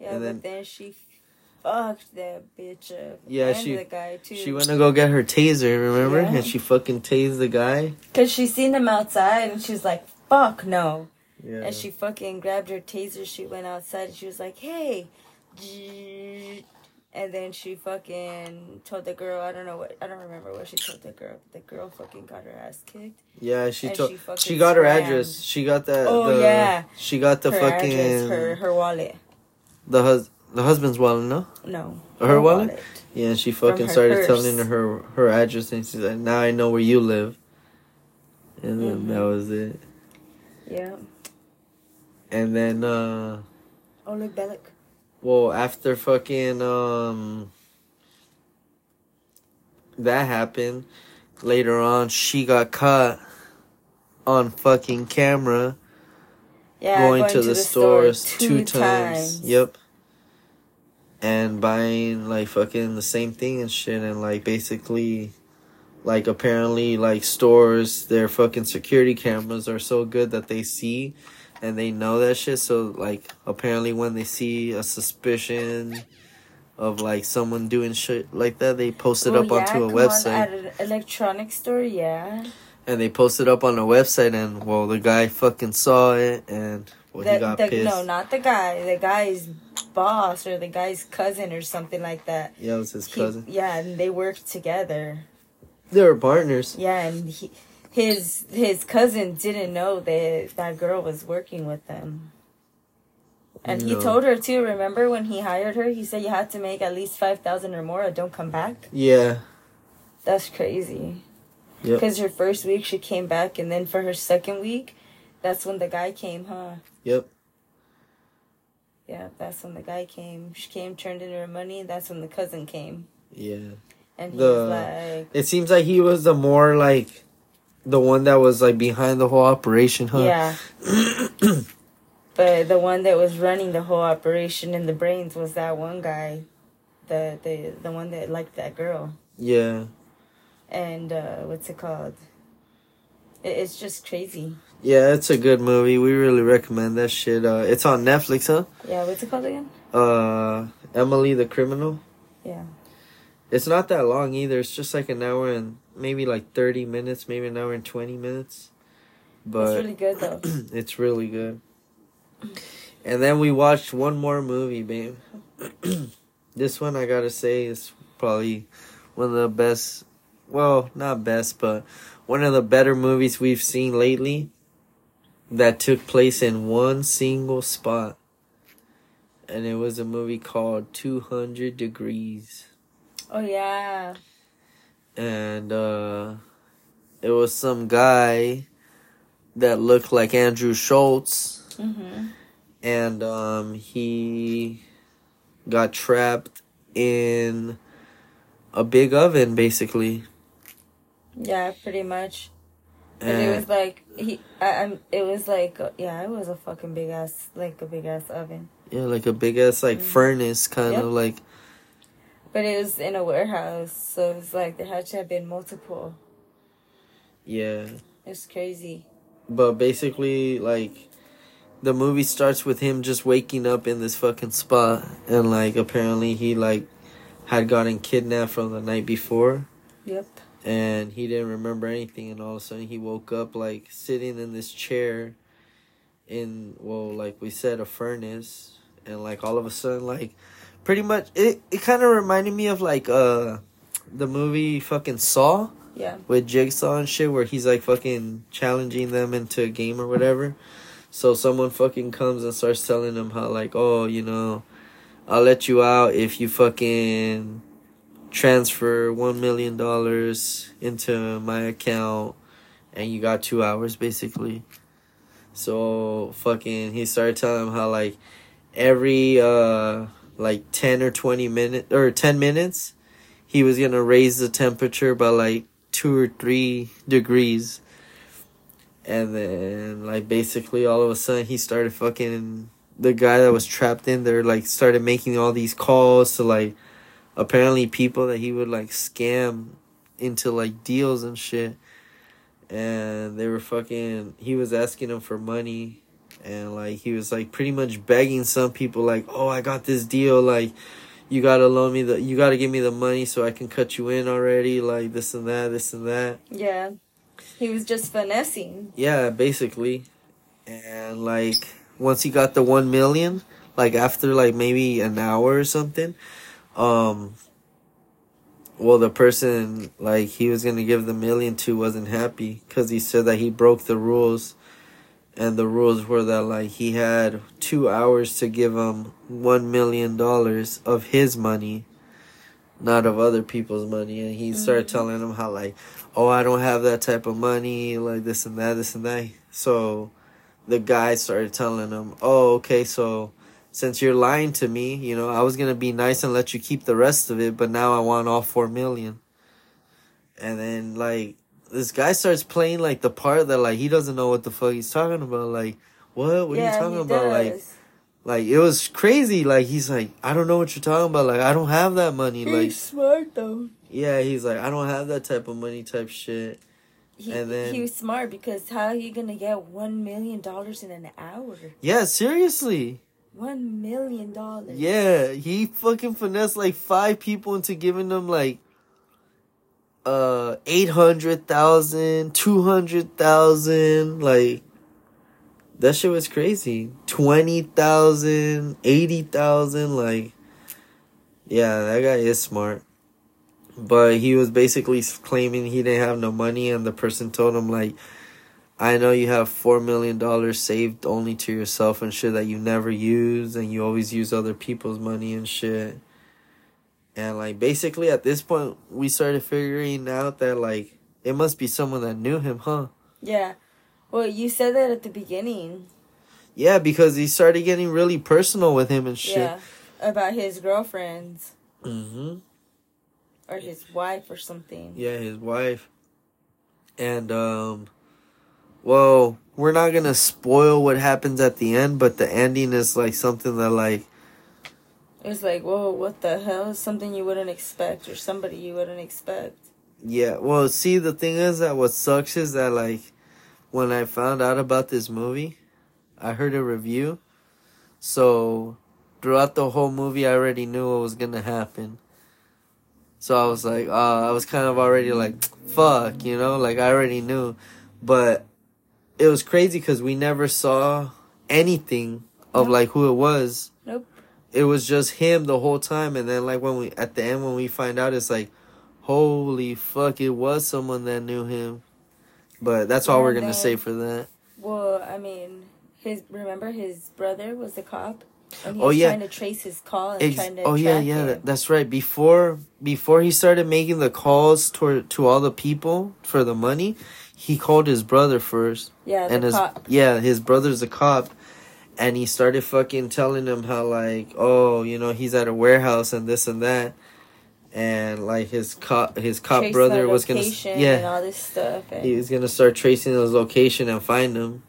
Yeah, And but then- then she fucked that bitch up. Yeah, and she- the guy too. She went to go get her taser, remember? Yeah. And she fucking tased the guy. Cause she seen him outside and she was like, "Fuck no!" Yeah. And she fucking grabbed her taser. She went outside and she was like, "Hey," and then she fucking told the girl. I don't know what. I don't remember what she told the girl. The girl fucking got her ass kicked. Yeah, she told she she, got her swam. address. She got that. Oh, the, yeah. She got the her fucking address, her her wallet. the hus the husband's wallet, no? No, Her wallet? Yeah, and she fucking started purse. telling her, her address, and she's like, "Now I know where you live." And then Mhm. that was it. Yeah. And then, uh Oleg Bellic. well, after fucking um that happened, later on, she got caught on fucking camera Yeah, going, to, the, store stores two, times. Yep. And buying like fucking the same thing and shit and like basically like apparently like stores their fucking security cameras are so good that they see and they know that shit so like apparently when they see a suspicion of like someone doing shit like that they post it Well, up yeah, onto a come on, website at an electronics store, yeah. and they post it up on a website and well the guy fucking saw it and well he got the- pissed no, not the guy. The guy's boss or the guy's cousin or something like that. yeah it was his He- cousin yeah, and they worked together. they were partners Yeah, and he, his his cousin didn't know that that girl was working with them. And he told her too. Remember when he hired her? He said you had to make at least five thousand or more, or don't come back. yeah That's crazy. Yep. Because her first week she came back, and then for her second week, that's when the guy came, huh? Yep. Yeah, that's when the guy came. She came, turned in her money. That's when the cousin came, Yeah. and he The- was like, It seems like he was the more like the one that was like behind the whole operation, huh? yeah. but the one that was running the whole operation in the brains was that one guy, the the the one that liked that girl. Yeah. And uh what's it called? It, it's just crazy. Yeah, it's a good movie. We really recommend that shit. Uh it's on Netflix, huh? Yeah, what's it called again? Uh Emily the Criminal. Yeah. It's not that long either. It's just like an hour and maybe like 30 minutes, maybe an hour and 20 minutes. But it's really good though. it's really good. And then we watched one more movie, babe. this one I gotta say is probably one of the best. Well, not best, but one of the better movies we've seen lately. That took place in one single spot, and it was a movie called Two Hundred Degrees, oh yeah. and uh, it was some guy that looked like Andrew Schulz Mhm. and um, he got trapped in a big oven, basically. Yeah, pretty much. But And it was like he, I, I'm. It was like uh, yeah, it was a fucking big ass, like a big ass oven. yeah, like a big ass like furnace, kind Yep. of like But it was in a warehouse, so it was like there had to have been multiple. yeah. It's crazy. But basically, like the movie starts with him just waking up in this fucking spot, and like apparently he like had gotten kidnapped from the night before. Yep. And he didn't remember anything and all of a sudden he woke up like sitting in this chair in well like we said a furnace and like all of a sudden like pretty much it, it kind of reminded me of like uh the movie fucking saw Yeah. with jigsaw and shit where he's like fucking challenging them into a game or whatever so someone fucking comes and starts telling them how like oh you know i'll let you out if you fucking transfer one million dollars into my account and you got two hours basically. So fucking he started telling him how like every uh like 10 or 20 minutes or 10 minutes he was gonna raise the temperature by like two or three degrees. And then like basically all of a sudden he started fucking the guy that was trapped in there like started making all these calls to like apparently people that he would like scam into like deals and shit. And they were fucking he was asking them for money. And like he was like pretty much begging some people like oh i got this deal. Like you gotta loan me the you gotta give me the money so i can cut you in already. Like this and that this and that. Yeah. He was just finessing. yeah basically. And like once he got the one million like after like maybe an hour or something um well the person like he was gonna give the million to wasn't happy because he said that he broke the rules. And the rules were that like he had two hours to give him one million dollars of his money not of other people's money. And he started telling him how like oh i don't have that type of money like this and that this and that. So the guy started telling him oh okay so since you're lying to me you know i was gonna be nice and let you keep the rest of it but now i want all four million and then like this guy starts playing like the part that like he doesn't know what the fuck he's talking about like what what yeah, are you talking about like does. like it was crazy like he's like i don't know what you're talking about like i don't have that money like He's smart though. yeah he's like i don't have that type of money type shit He, And then- he was smart because how are you gonna get one million dollars in an hour? yeah seriously One million dollars. Yeah, he fucking finessed like five people into giving them like uh 800,000, 200,000, like that shit was crazy. 20,000, 80,000 like yeah, that guy is smart. But he was basically claiming he didn't have no money and the person told him like I know you have four million dollars saved only to yourself and shit that you never use, and you always use other people's money and shit. And like basically at this point, we started figuring out that like it must be someone that knew him, huh? Yeah. Well, you said that at the beginning. Yeah, because he started getting really personal with him and shit. Yeah. About his girlfriends hmm or his wife or something. Yeah, his wife. And um well, we're not gonna spoil what happens at the end, but the ending is like something that like it's like, whoa, what the hell? Something you wouldn't expect or somebody you wouldn't expect. Yeah, well, see, the thing is that what sucks is that, like, when I found out about this movie, I heard a review. So, throughout the whole movie, I already knew what was gonna happen. So, I was like, uh, I was kind of already like, fuck, you know, like, I already knew. But it was crazy because we never saw anything of, Nope. like, who it was. Nope. It was just him the whole time. And then, like, when we, at the end, when we find out, it's like, holy fuck, it was someone that knew him. But that's all we're gonna man. say for that. Well, I mean, his remember his brother was the cop, and he Oh, was yeah. trying to trace his call and Ex- trying to oh yeah, yeah, him. that's right. Before before he started making the calls toward to all the people for the money, he called his brother first, yeah, and his cop. yeah, his brother's a cop, and he started fucking telling him how like oh you know he's at a warehouse and this and that, and like his cop his cop Trace brother was gonna location and yeah all this stuff, and, he was gonna start tracing his location and find him,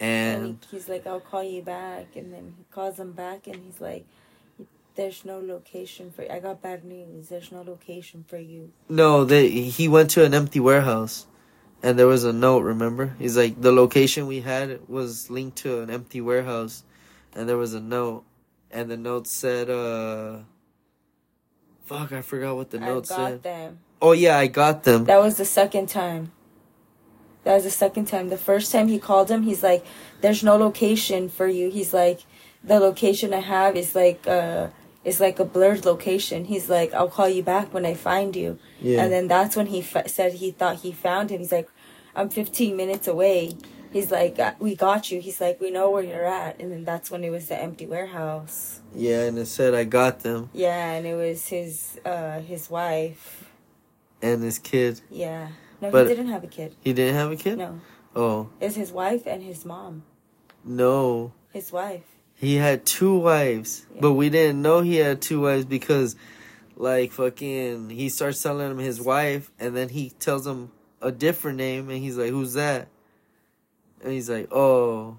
and and he- he's like, "I'll call you back," and then he calls him back, and he's like. There's no location for I got bad news. There's no location for you. No, they he went to an empty warehouse, and there was a note. Remember, he's like the location we had was linked to an empty warehouse, and there was a note, and the note said, "Uh, fuck, I forgot what the I note got said." them. Oh yeah, I got them. That was the second time. That was the second time. The first time he called him, he's like, "There's no location for you." He's like, "The location I have is like uh is like a blurred location." He's like, "I'll call you back when I find you." Yeah, And then that's when he f- said he thought he found him. He's like, "I'm 15 minutes away." He's like, "Uh, we got you. He's like, we know where you're at. And then that's when it was the empty warehouse. Yeah, and it said I got them Yeah, and it was his uh his wife. and his kid. Yeah. No, But- he didn't have a kid. He didn't have a kid. No. Oh It's his wife and his mom. no, His wife. He had two wives, Yeah. but we didn't know he had two wives because, like, fucking, he starts telling him his wife, and then he tells him a different name, and he's like, "Who's that?" And he's like, "Oh."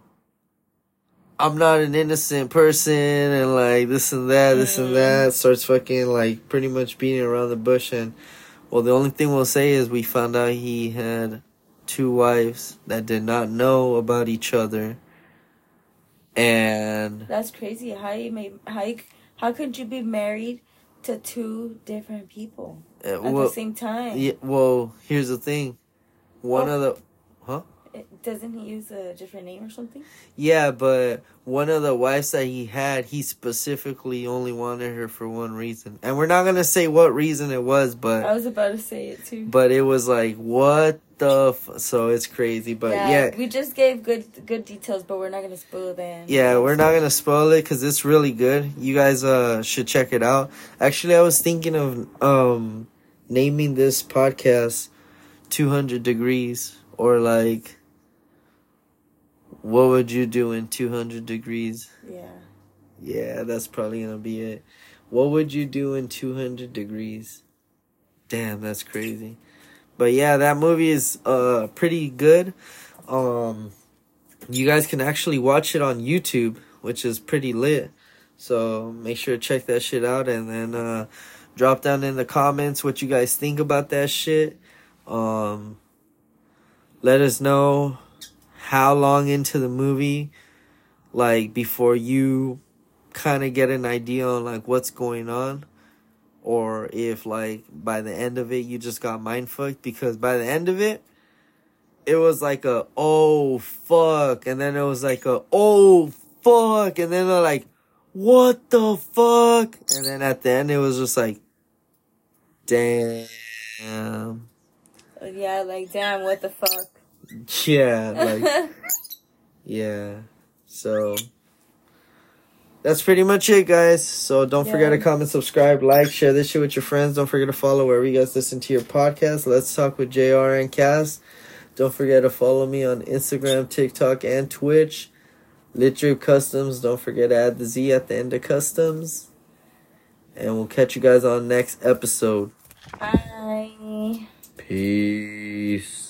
I'm not an innocent person and like this and that, this and Mhm. that. Starts fucking like pretty much beating around the bush and well the only thing we'll say is we found out he had two wives that did not know about each other. And That's crazy. How you made how you, how could you be married to two different people uh, at well, the same time? yeah, well, here's the thing. One Oh. of the It- Doesn't he use a different name or something? yeah, but one of the wives that he had, he specifically only wanted her for one reason. And we're not gonna say what reason it was, but I was about to say it too. but it was like what the f- so it's crazy. But yeah, we just gave good good details, but we're not gonna spoil them. Yeah, we're not gonna spoil it because it's really good. You guys uh should check it out. Actually, I was thinking of um naming this podcast "200 Degrees" or like, what would you do in 200 degrees? Yeah. Yeah, that's probably gonna be it. What would you do in 200 degrees? Damn, that's crazy. But yeah, that movie is uh pretty good. Um you guys can actually watch it on YouTube, which is pretty lit. So make sure to check that shit out and then uh drop down in the comments what you guys think about that shit. Um let us know how long into the movie like before you kind of get an idea on like what's going on? Or if like by the end of it you just got mind fucked because by the end of it it was like a oh fuck. And then it was like a oh fuck. And then they're like what the fuck? And then at the end it was just like damn. Yeah, like damn, what the fuck? Yeah like yeah. So that's pretty much it guys. So don't forget to comment subscribe like share this shit with your friends. Don't forget to follow wherever you guys listen to your podcast. Let's talk with jr and cass. Don't forget to follow me on instagram tiktok and twitch. Lit drip customs. Don't forget to add the z at the end of customs. And we'll catch you guys on next episode. Bye. peace